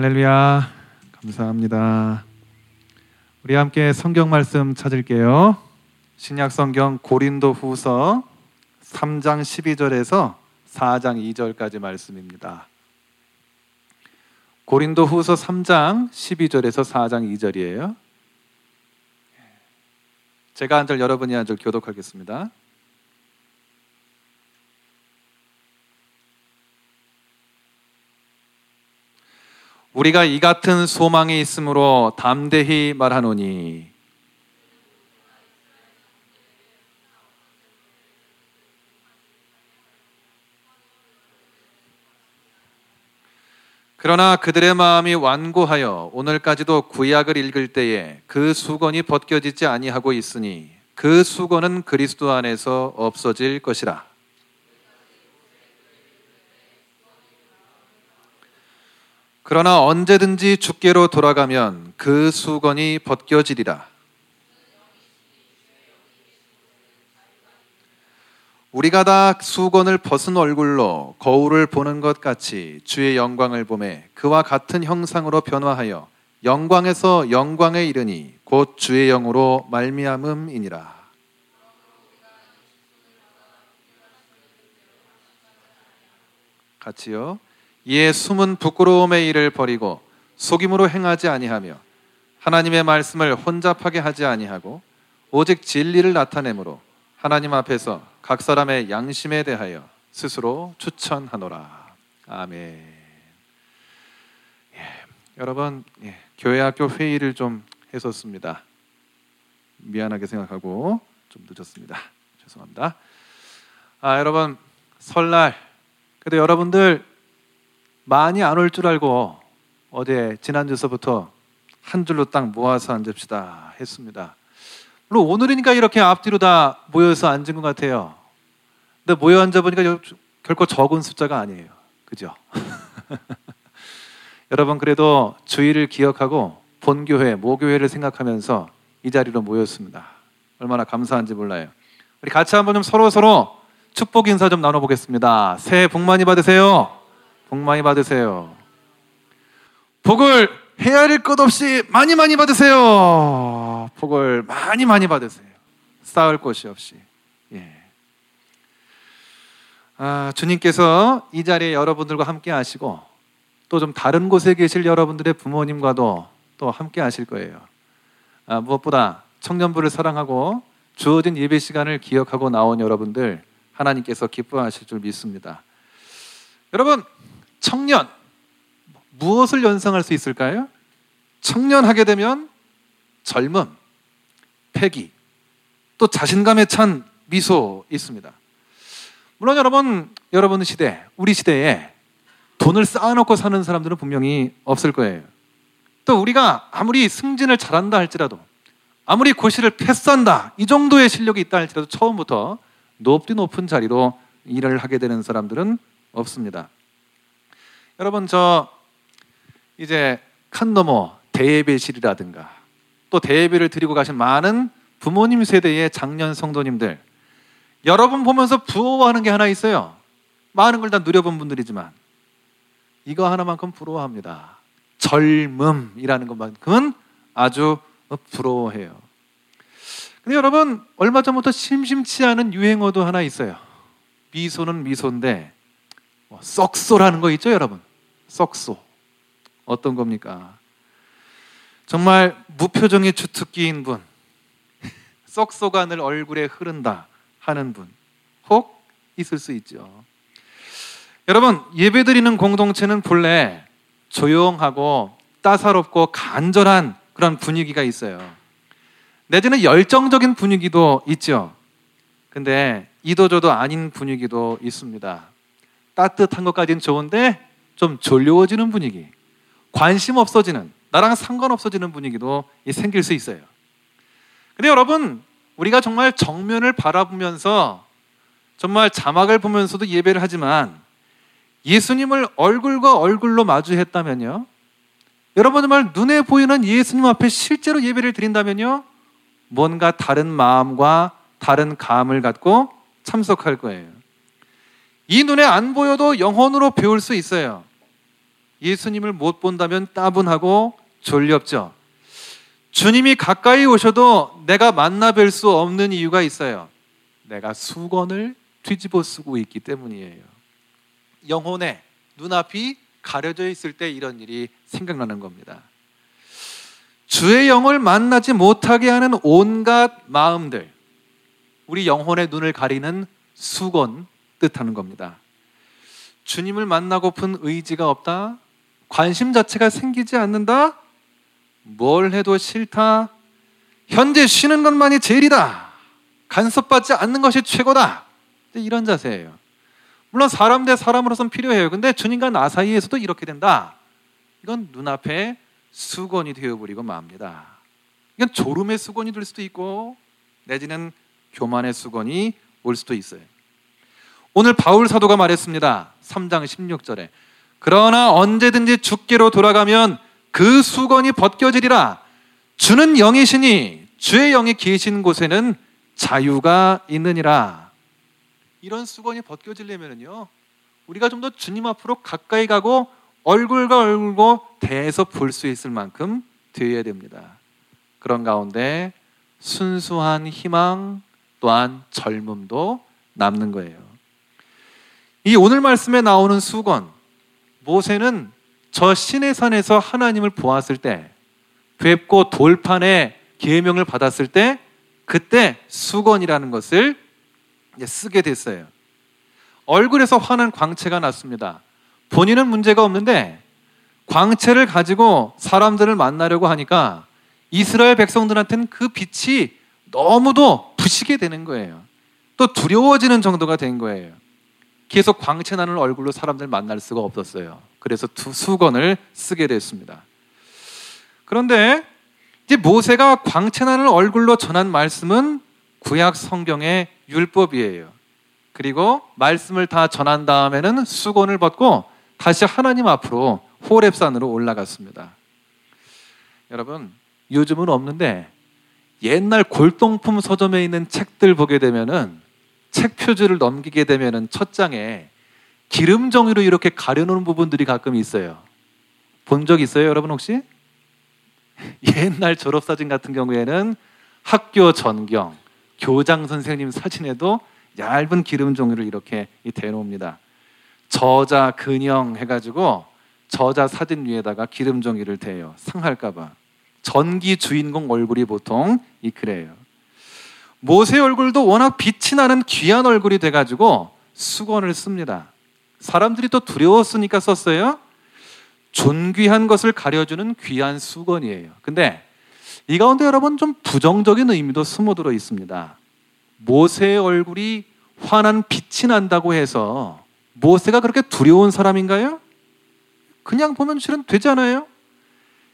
할렐루야. 감사합니다. 우리 함께 성경 말씀 찾을게요. 신약 성경 고린도 후서 3장 12절에서 4장 2절까지 말씀입니다. 고린도 후서 3장 12절에서 4장 2절이에요. 제가 한 절 여러분이 한 절 교독하겠습니다. 우리가 이 같은 소망이 있으므로 담대히 말하노니 그러나 그들의 마음이 완고하여 오늘까지도 구약을 읽을 때에 그 수건이 벗겨지지 아니하고 있으니 그 수건은 그리스도 안에서 없어질 것이라. 그러나 언제든지 주께로 돌아가면 그 수건이 벗겨지리라. 우리가 다 수건을 벗은 얼굴로 거울을 보는 것 같이 주의 영광을 보매 그와 같은 형상으로 변화하여 영광에서 영광에 이르니 곧 주의 영으로 말미암음이니라. 같이요. 이에 숨은 부끄러움의 일을 버리고 속임으로 행하지 아니하며 하나님의 말씀을 혼잡하게 하지 아니하고 오직 진리를 나타내므로 하나님 앞에서 각 사람의 양심에 대하여 스스로 추천하노라. 아멘. 예, 여러분 예, 교회 학교 회의를 좀 했었습니다. 미안하게 생각하고 좀 늦었습니다. 죄송합니다. 아 여러분 설날 그래도 여러분들 많이 안 올 줄 알고 어제 지난주서부터 한 줄로 딱 모아서 앉읍시다 했습니다. 물론 오늘이니까 이렇게 앞뒤로 다 모여서 앉은 것 같아요. 근데 모여 앉아 보니까 결코 적은 숫자가 아니에요. 그죠? 여러분 그래도 주의를 기억하고 본교회, 모교회를 생각하면서 이 자리로 모였습니다. 얼마나 감사한지 몰라요. 우리 같이 한번 좀 서로 서로 축복 인사 좀 나눠보겠습니다. 새해 복 많이 받으세요. 복 많이 받으세요. 복을 헤아릴 것 없이 많이 많이 받으세요. 복을 많이 많이 받으세요. 쌓을 곳이 없이. 예. 아, 주님께서 이 자리에 여러분들과 함께 하시고 또 좀 다른 곳에 계실 여러분들의 부모님과도 또 함께 하실 거예요. 아, 무엇보다 청년부를 사랑하고 주어진 예배 시간을 기억하고 나온 여러분들 하나님께서 기뻐하실 줄 믿습니다. 여러분, 청년 무엇을 연상할 수 있을까요? 청년 하게 되면 젊음, 패기, 또 자신감에 찬 미소 있습니다. 물론 여러분, 여러분 시대, 우리 시대에 돈을 쌓아놓고 사는 사람들은 분명히 없을 거예요. 또 우리가 아무리 승진을 잘한다 할지라도, 아무리 고시를 패스한다, 이 정도의 실력이 있다 할지라도 처음부터 높디 높은 자리로 일을 하게 되는 사람들은 없습니다. 여러분, 저 이제 큰 넘어 대예배실이라든가 또 대예배를 드리고 가신 많은 부모님 세대의 장년 성도님들 여러분 보면서 부러워하는 게 하나 있어요. 많은 걸 다 누려본 분들이지만 이거 하나만큼 부러워합니다. 젊음이라는 것만큼은 아주 부러워해요. 근데 여러분 얼마 전부터 심심치 않은 유행어도 하나 있어요. 미소는 미소인데 뭐 썩소라는 거 있죠, 여러분? 썩소 어떤 겁니까? 정말 무표정의 주특기인 분, 썩소가 늘 얼굴에 흐른다 하는 분, 혹 있을 수 있죠. 여러분, 예배드리는 공동체는 본래 조용하고 따사롭고 간절한 그런 분위기가 있어요. 내지는 열정적인 분위기도 있죠. 근데 이도저도 아닌 분위기도 있습니다. 따뜻한 것까지는 좋은데 좀 졸려워지는 분위기, 관심 없어지는, 나랑 상관없어지는 분위기도 생길 수 있어요. 근데 여러분, 우리가 정말 정면을 바라보면서 정말 자막을 보면서도 예배를 하지만 예수님을 얼굴과 얼굴로 마주했다면요. 여러분 정말 눈에 보이는 예수님 앞에 실제로 예배를 드린다면요. 뭔가 다른 마음과 다른 감을 갖고 참석할 거예요. 이 눈에 안 보여도 영혼으로 배울 수 있어요. 예수님을 못 본다면 따분하고 졸렵죠. 주님이 가까이 오셔도 내가 만나 뵐 수 없는 이유가 있어요. 내가 수건을 뒤집어 쓰고 있기 때문이에요. 영혼의 눈앞이 가려져 있을 때 이런 일이 생각나는 겁니다. 주의 영을 만나지 못하게 하는 온갖 마음들, 우리 영혼의 눈을 가리는 수건 뜻하는 겁니다. 주님을 만나고픈 의지가 없다? 관심 자체가 생기지 않는다? 뭘 해도 싫다? 현재 쉬는 것만이 제일이다. 간섭받지 않는 것이 최고다. 이런 자세예요. 물론 사람 대 사람으로선 필요해요. 근데 주님과 나 사이에서도 이렇게 된다. 이건 눈앞에 수건이 되어버리고 맙니다. 이건 졸음의 수건이 될 수도 있고 내지는 교만의 수건이 올 수도 있어요. 오늘 바울 사도가 말했습니다. 3장 16절에 그러나 언제든지 죽게로 돌아가면 그 수건이 벗겨지리라. 주는 영이시니 주의 영이 계신 곳에는 자유가 있느니라. 이런 수건이 벗겨지려면요. 우리가 좀 더 주님 앞으로 가까이 가고 얼굴과 얼굴고 대해서 볼 수 있을 만큼 되어야 됩니다. 그런 가운데 순수한 희망 또한 젊음도 남는 거예요. 이 오늘 말씀에 나오는 수건 모세는 저 신의 산에서 하나님을 보았을 때 뵙고 돌판에 계명을 받았을 때 그때 수건이라는 것을 쓰게 됐어요. 얼굴에서 환한 광채가 났습니다. 본인은 문제가 없는데 광채를 가지고 사람들을 만나려고 하니까 이스라엘 백성들한테는 그 빛이 너무도 부시게 되는 거예요. 또 두려워지는 정도가 된 거예요. 계속 광채 나는 얼굴로 사람들 만날 수가 없었어요. 그래서 두 수건을 쓰게 됐습니다. 그런데 이제 모세가 광채 나는 얼굴로 전한 말씀은 구약 성경의 율법이에요. 그리고 말씀을 다 전한 다음에는 수건을 벗고 다시 하나님 앞으로 호랩산으로 올라갔습니다. 여러분, 요즘은 없는데 옛날 골동품 서점에 있는 책들 보게 되면은 책 표지를 넘기게 되면은 첫 장에 기름 종이로 이렇게 가려놓은 부분들이 가끔 있어요. 본 적 있어요, 여러분 혹시? 옛날 졸업 사진 같은 경우에는 학교 전경, 교장 선생님 사진에도 얇은 기름 종이를 이렇게 대놓습니다. 저자 근형 해가지고 저자 사진 위에다가 기름 종이를 대요. 상할까봐. 전기 주인공 얼굴이 보통 이 그래요. 모세 얼굴도 워낙 빛이 나는 귀한 얼굴이 돼가지고 수건을 씁니다. 사람들이 또 두려웠으니까 썼어요. 존귀한 것을 가려주는 귀한 수건이에요. 근데 이 가운데 여러분 좀 부정적인 의미도 숨어들어 있습니다. 모세의 얼굴이 환한 빛이 난다고 해서 모세가 그렇게 두려운 사람인가요? 그냥 보면 실은 되잖아요.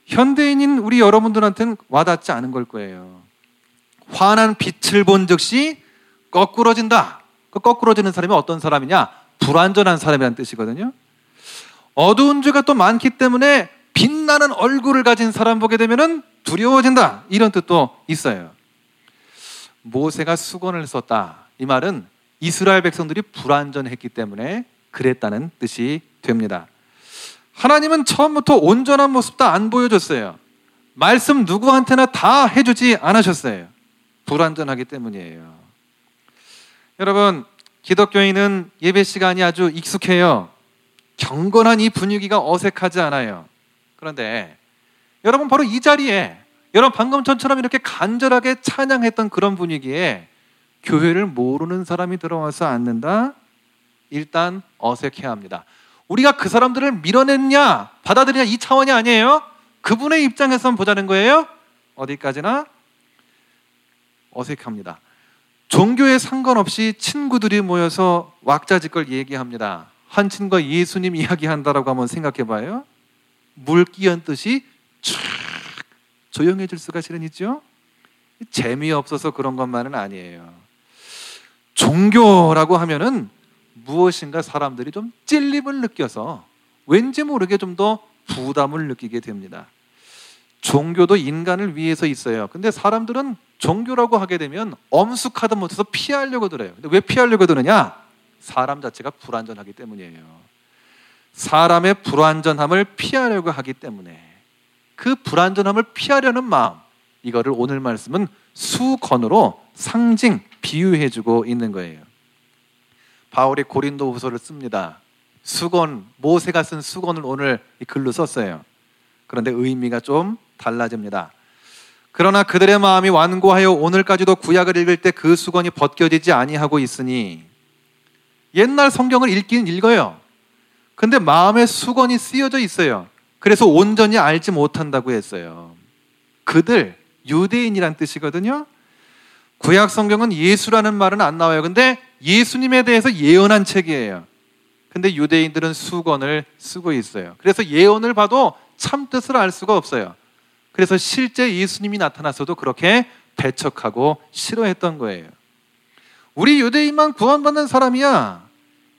현대인인 우리 여러분들한테는 와닿지 않은 걸 거예요. 환한 빛을 본 즉시 거꾸러진다. 그 거꾸러지는 사람이 어떤 사람이냐? 불완전한 사람이라는 뜻이거든요. 어두운 죄가 또 많기 때문에 빛나는 얼굴을 가진 사람 보게 되면 두려워진다. 이런 뜻도 있어요. 모세가 수건을 썼다. 이 말은 이스라엘 백성들이 불완전했기 때문에 그랬다는 뜻이 됩니다. 하나님은 처음부터 온전한 모습도 안 보여줬어요. 말씀 누구한테나 다 해주지 않으셨어요. 불완전하기 때문이에요. 여러분, 기독교인은 예배 시간이 아주 익숙해요. 경건한 이 분위기가 어색하지 않아요. 그런데 여러분 바로 이 자리에 여러분 방금 전처럼 이렇게 간절하게 찬양했던 그런 분위기에 교회를 모르는 사람이 들어와서 앉는다? 일단 어색해 합니다. 우리가 그 사람들을 밀어냈냐, 받아들이냐 이 차원이 아니에요. 그분의 입장에서 보자는 거예요. 어디까지나 어색합니다. 종교에 상관없이 친구들이 모여서 왁자지껄 얘기합니다. 한 친구가 예수님 이야기한다라고 한번 생각해 봐요. 물기언듯이 촥 조용해질 수가 실은 있죠. 재미없어서 그런 것만은 아니에요. 종교라고 하면은 무엇인가 사람들이 좀 찔림을 느껴서 왠지 모르게 좀 더 부담을 느끼게 됩니다. 종교도 인간을 위해서 있어요. 근데 사람들은 종교라고 하게 되면 엄숙하다 못해서 피하려고 들어요. 근데 왜 피하려고 드느냐? 사람 자체가 불안전하기 때문이에요. 사람의 불완전함을 피하려고 하기 때문에 그 불완전함을 피하려는 마음 이거를 오늘 말씀은 수건으로 상징 비유해 주고 있는 거예요. 바울이 고린도후서를 씁니다. 수건 모세가 쓴 수건을 오늘 글로 썼어요. 그런데 의미가 좀 달라집니다. 그러나 그들의 마음이 완고하여 오늘까지도 구약을 읽을 때 그 수건이 벗겨지지 아니하고 있으니 옛날 성경을 읽긴 읽어요. 근데 마음의 수건이 쓰여져 있어요. 그래서 온전히 알지 못한다고 했어요. 그들 유대인이란 뜻이거든요. 구약 성경은 예수라는 말은 안 나와요. 근데 예수님에 대해서 예언한 책이에요. 근데 유대인들은 수건을 쓰고 있어요. 그래서 예언을 봐도 참 뜻을 알 수가 없어요. 그래서 실제 예수님이 나타나서도 그렇게 배척하고 싫어했던 거예요. 우리 유대인만 구원받는 사람이야.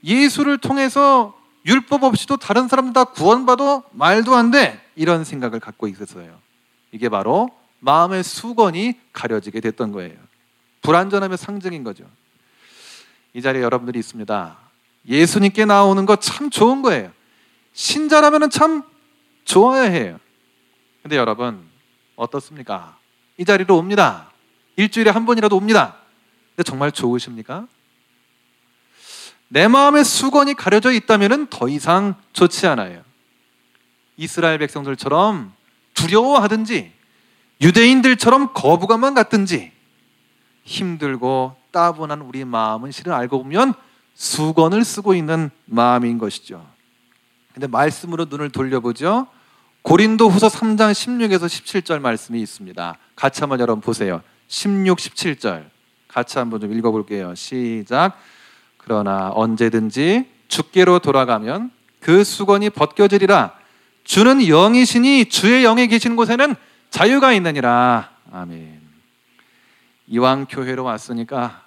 예수를 통해서 율법 없이도 다른 사람 다 구원받아 말도 안 돼. 이런 생각을 갖고 있었어요. 이게 바로 마음의 수건이 가려지게 됐던 거예요. 불완전함의 상징인 거죠. 이 자리에 여러분들이 있습니다. 예수님께 나오는 거 참 좋은 거예요. 신자라면 참 좋아야 해요. 근데 여러분, 어떻습니까? 이 자리로 옵니다. 일주일에 한 번이라도 옵니다. 근데 정말 좋으십니까? 내 마음의 수건이 가려져 있다면 더 이상 좋지 않아요. 이스라엘 백성들처럼 두려워하든지 유대인들처럼 거부감만 갖든지 힘들고 따분한 우리 마음은 실은 알고 보면 수건을 쓰고 있는 마음인 것이죠. 근데 말씀으로 눈을 돌려보죠. 고린도 후서 3장 16에서 17절 말씀이 있습니다. 같이 한번 여러분 보세요. 16, 17절. 같이 한번 좀 읽어볼게요. 시작. 그러나 언제든지 주께로 돌아가면 그 수건이 벗겨지리라. 주는 영이시니 주의 영에 계신 곳에는 자유가 있느니라. 아멘. 이왕 교회로 왔으니까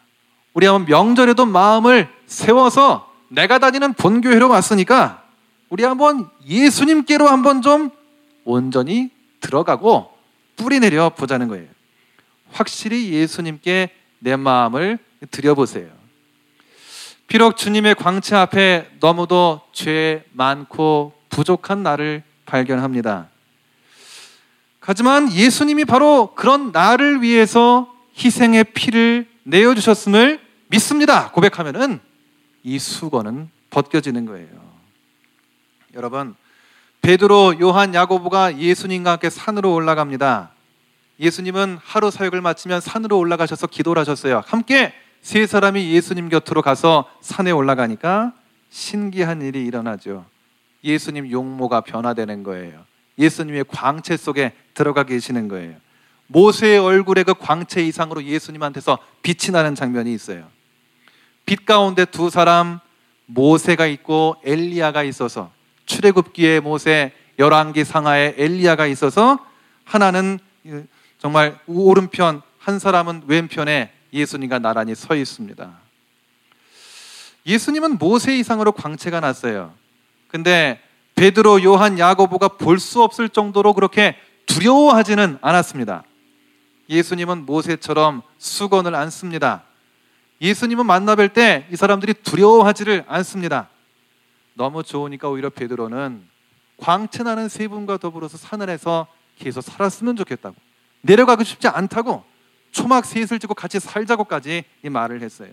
우리 한번 명절에도 마음을 세워서 내가 다니는 본교회로 왔으니까 우리 한번 예수님께로 한번 좀 온전히 들어가고 뿌리 내려 보자는 거예요. 확실히 예수님께 내 마음을 드려보세요. 비록 주님의 광채 앞에 너무도 죄 많고 부족한 나를 발견합니다. 하지만 예수님이 바로 그런 나를 위해서 희생의 피를 내어주셨음을 믿습니다. 고백하면은 이 수건은 벗겨지는 거예요. 여러분, 베드로, 요한, 야고보가 예수님과 함께 산으로 올라갑니다. 예수님은 하루 사역을 마치면 산으로 올라가셔서 기도를 하셨어요. 함께 세 사람이 예수님 곁으로 가서 산에 올라가니까 신기한 일이 일어나죠. 예수님 용모가 변화되는 거예요. 예수님의 광채 속에 들어가 계시는 거예요. 모세의 얼굴에 그 광채 이상으로 예수님한테서 빛이 나는 장면이 있어요. 빛 가운데 두 사람 모세가 있고 엘리야가 있어서 출애굽기에 모세 열왕기 상하에 엘리야가 있어서 하나는 정말 오른편 한 사람은 왼편에 예수님과 나란히 서 있습니다. 예수님은 모세 이상으로 광채가 났어요. 근데 베드로, 요한, 야고보가 볼 수 없을 정도로 그렇게 두려워하지는 않았습니다. 예수님은 모세처럼 수건을 안 씁니다. 예수님은 만나뵐 때 이 사람들이 두려워하지를 않습니다. 너무 좋으니까 오히려 베드로는 광채나는 세 분과 더불어서 산을해서 계속 살았으면 좋겠다고 내려가고 싶지 않다고 초막 셋을 지고 같이 살자고까지 이 말을 했어요.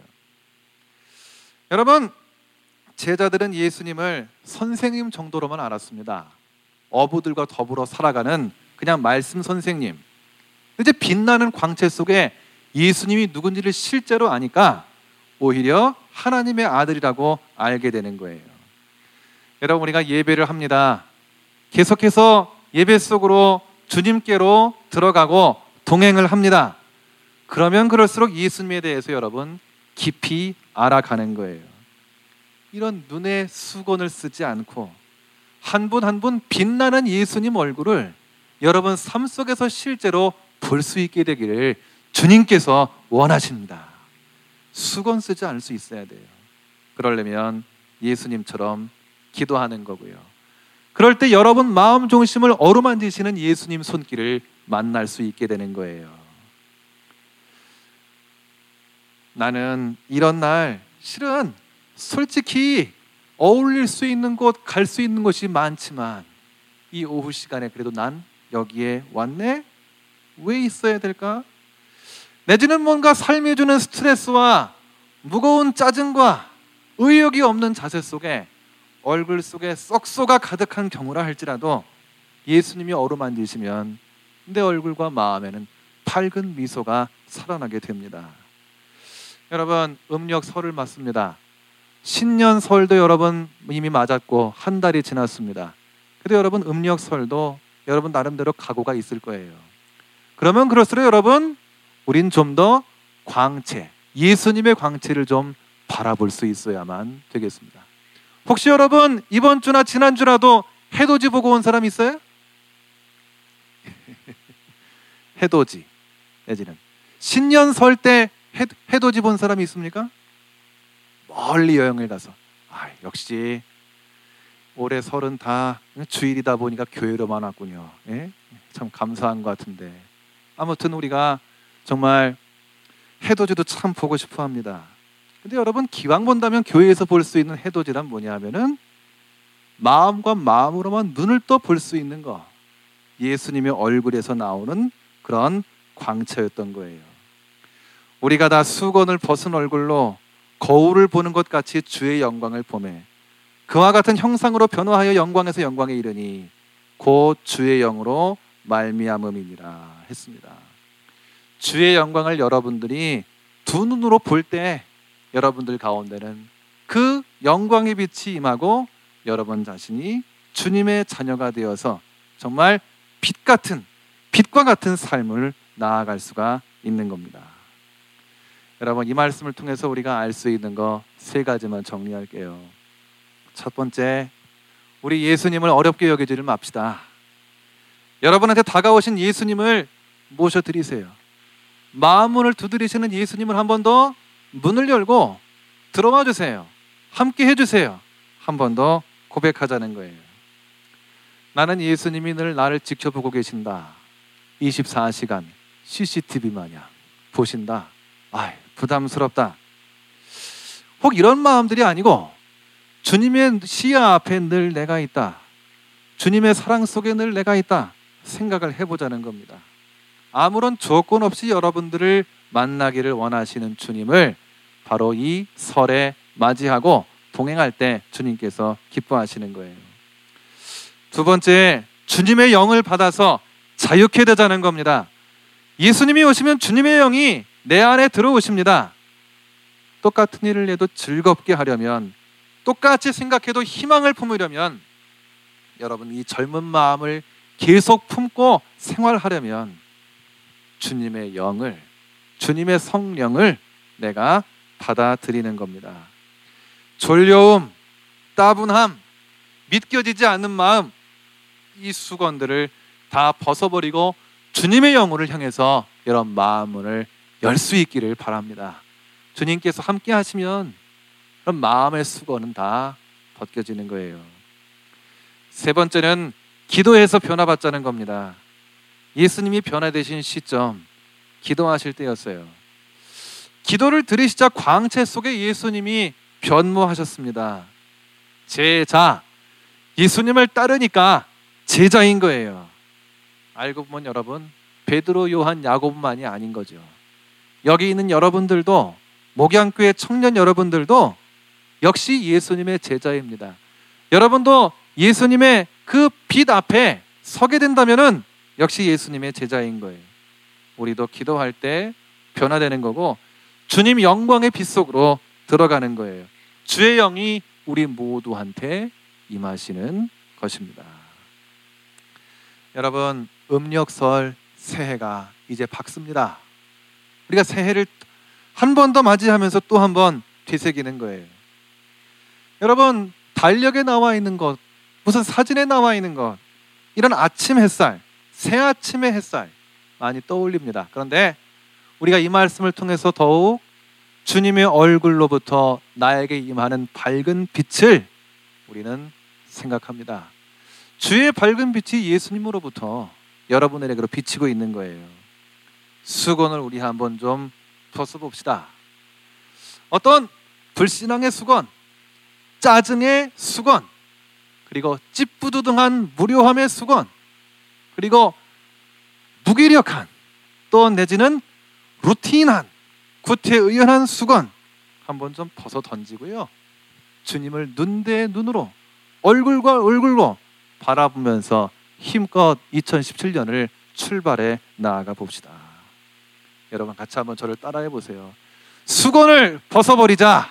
여러분 제자들은 예수님을 선생님 정도로만 알았습니다. 어부들과 더불어 살아가는 그냥 말씀 선생님. 이제 빛나는 광채 속에 예수님이 누군지를 실제로 아니까 오히려 하나님의 아들이라고 알게 되는 거예요. 여러분 우리가 예배를 합니다. 계속해서 예배 속으로 주님께로 들어가고 동행을 합니다. 그러면 그럴수록 예수님에 대해서 여러분 깊이 알아가는 거예요. 이런 눈에 수건을 쓰지 않고 한 분 한 분 빛나는 예수님 얼굴을 여러분 삶 속에서 실제로 볼 수 있게 되기를 주님께서 원하십니다. 수건 쓰지 않을 수 있어야 돼요. 그러려면 예수님처럼 기도하는 거고요. 그럴 때 여러분 마음 중심을 어루만지시는 예수님 손길을 만날 수 있게 되는 거예요. 나는 이런 날 실은 솔직히 어울릴 수 있는 곳, 갈 수 있는 곳이 많지만 이 오후 시간에 그래도 난 여기에 왔네? 왜 있어야 될까? 내지는 뭔가 삶이 주는 스트레스와 무거운 짜증과 의욕이 없는 자세 속에 얼굴 속에 썩소가 가득한 경우라 할지라도 예수님이 어루만지시면 내 얼굴과 마음에는 밝은 미소가 살아나게 됩니다. 여러분 음력 설을 맞습니다. 신년 설도 여러분 이미 맞았고 한 달이 지났습니다. 근데 여러분 음력 설도 여러분 나름대로 각오가 있을 거예요. 그러면 그럴수록 여러분 우린 좀 더 광채, 예수님의 광채를 좀 바라볼 수 있어야만 되겠습니다. 혹시 여러분 이번 주나 지난 주라도 해돋이 보고 온 사람 있어요? 해돋이 내지는 신년 설 때 해돋이 본 사람이 있습니까? 멀리 여행을 가서 아, 역시 올해 설은 다 주일이다 보니까 교회로만 왔군요. 예? 참 감사한 것 같은데 아무튼 우리가 정말 해돋이도 참 보고 싶어 합니다. 근데 여러분 기왕 본다면 교회에서 볼 수 있는 해돋이란 뭐냐면은 마음과 마음으로만 눈을 떠 볼 수 있는 거. 예수님의 얼굴에서 나오는 그런 광채였던 거예요. 우리가 다 수건을 벗은 얼굴로 거울을 보는 것 같이 주의 영광을 보매 그와 같은 형상으로 변화하여 영광에서 영광에 이르니 곧 주의 영으로 말미암음이니라 했습니다. 주의 영광을 여러분들이 두 눈으로 볼 때 여러분들 가운데는 그 영광의 빛이 임하고 여러분 자신이 주님의 자녀가 되어서 정말 빛 같은 빛과 같은 삶을 나아갈 수가 있는 겁니다. 여러분 이 말씀을 통해서 우리가 알 수 있는 거 세 가지만 정리할게요. 첫 번째, 우리 예수님을 어렵게 여기지를 맙시다. 여러분한테 다가오신 예수님을 모셔드리세요. 마음문을 두드리시는 예수님을 한 번 더 문을 열고 들어와 주세요. 함께 해주세요. 한 번 더 고백하자는 거예요. 나는 예수님이 늘 나를 지켜보고 계신다. 24시간 CCTV 마냥 보신다. 아, 부담스럽다. 혹 이런 마음들이 아니고 주님의 시야 앞에 늘 내가 있다. 주님의 사랑 속에 늘 내가 있다. 생각을 해보자는 겁니다. 아무런 조건 없이 여러분들을 만나기를 원하시는 주님을 바로 이 설에 맞이하고 동행할 때 주님께서 기뻐하시는 거예요. 두 번째, 주님의 영을 받아서 자유케 되자는 겁니다. 예수님이 오시면 주님의 영이 내 안에 들어오십니다. 똑같은 일을 해도 즐겁게 하려면 똑같이 생각해도 희망을 품으려면 여러분 이 젊은 마음을 계속 품고 생활하려면 주님의 영을 주님의 성령을 내가 받아들이는 겁니다. 졸려움, 따분함, 믿겨지지 않는 마음 이 수건들을 다 벗어버리고 주님의 영혼을 향해서 이런 마음을 열 수 있기를 바랍니다. 주님께서 함께 하시면 그럼 마음의 수건은 다 벗겨지는 거예요. 세 번째는 기도해서 변화받자는 겁니다. 예수님이 변화되신 시점 기도하실 때였어요. 기도를 들으시자 광채 속에 예수님이 변모하셨습니다. 제자 예수님을 따르니까 제자인 거예요. 알고 보면 여러분 베드로, 요한, 야고보만이 아닌 거죠. 여기 있는 여러분들도 목양교회 청년 여러분들도 역시 예수님의 제자입니다. 여러분도 예수님의 그 빛 앞에 서게 된다면은 역시 예수님의 제자인 거예요. 우리도 기도할 때 변화되는 거고 주님 영광의 빛 속으로 들어가는 거예요. 주의 영이 우리 모두한테 임하시는 것입니다. 여러분 음력설 새해가 이제 밝습니다. 우리가 새해를 한 번 더 맞이하면서 또 한 번 되새기는 거예요. 여러분 달력에 나와 있는 것, 무슨 사진에 나와 있는 것, 이런 아침 햇살, 새 아침의 햇살 많이 떠올립니다. 그런데 우리가 이 말씀을 통해서 더욱 주님의 얼굴로부터 나에게 임하는 밝은 빛을 우리는 생각합니다. 주의 밝은 빛이 예수님으로부터 여러분에게로 비치고 있는 거예요. 수건을 우리 한번 좀 벗어봅시다. 어떤 불신앙의 수건, 짜증의 수건, 그리고 찌뿌두둥한 무료함의 수건, 그리고 무기력한 또 내지는 루틴한 구태의연한 수건 한번 좀 벗어 던지고요. 주님을 눈대 눈으로 얼굴과 얼굴로 바라보면서 힘껏 2017년을 출발해 나아가 봅시다. 여러분 같이 한번 저를 따라해 보세요. 수건을 벗어버리자.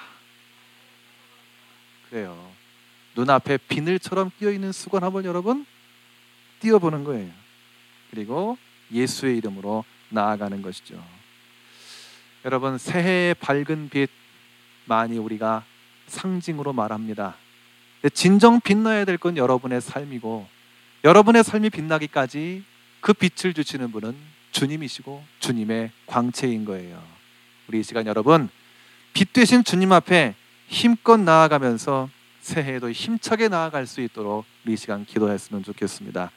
그래요. 눈앞에 비늘처럼 끼어 있는 수건 한번 여러분 띄워보는 거예요. 그리고 예수의 이름으로 나아가는 것이죠. 여러분 새해의 밝은 빛 많이 우리가 상징으로 말합니다. 진정 빛나야 될 건 여러분의 삶이고 여러분의 삶이 빛나기까지 그 빛을 주시는 분은 주님이시고 주님의 광채인 거예요. 우리 이 시간 여러분 빛 되신 주님 앞에 힘껏 나아가면서 새해에도 힘차게 나아갈 수 있도록 우리 이 시간 기도했으면 좋겠습니다.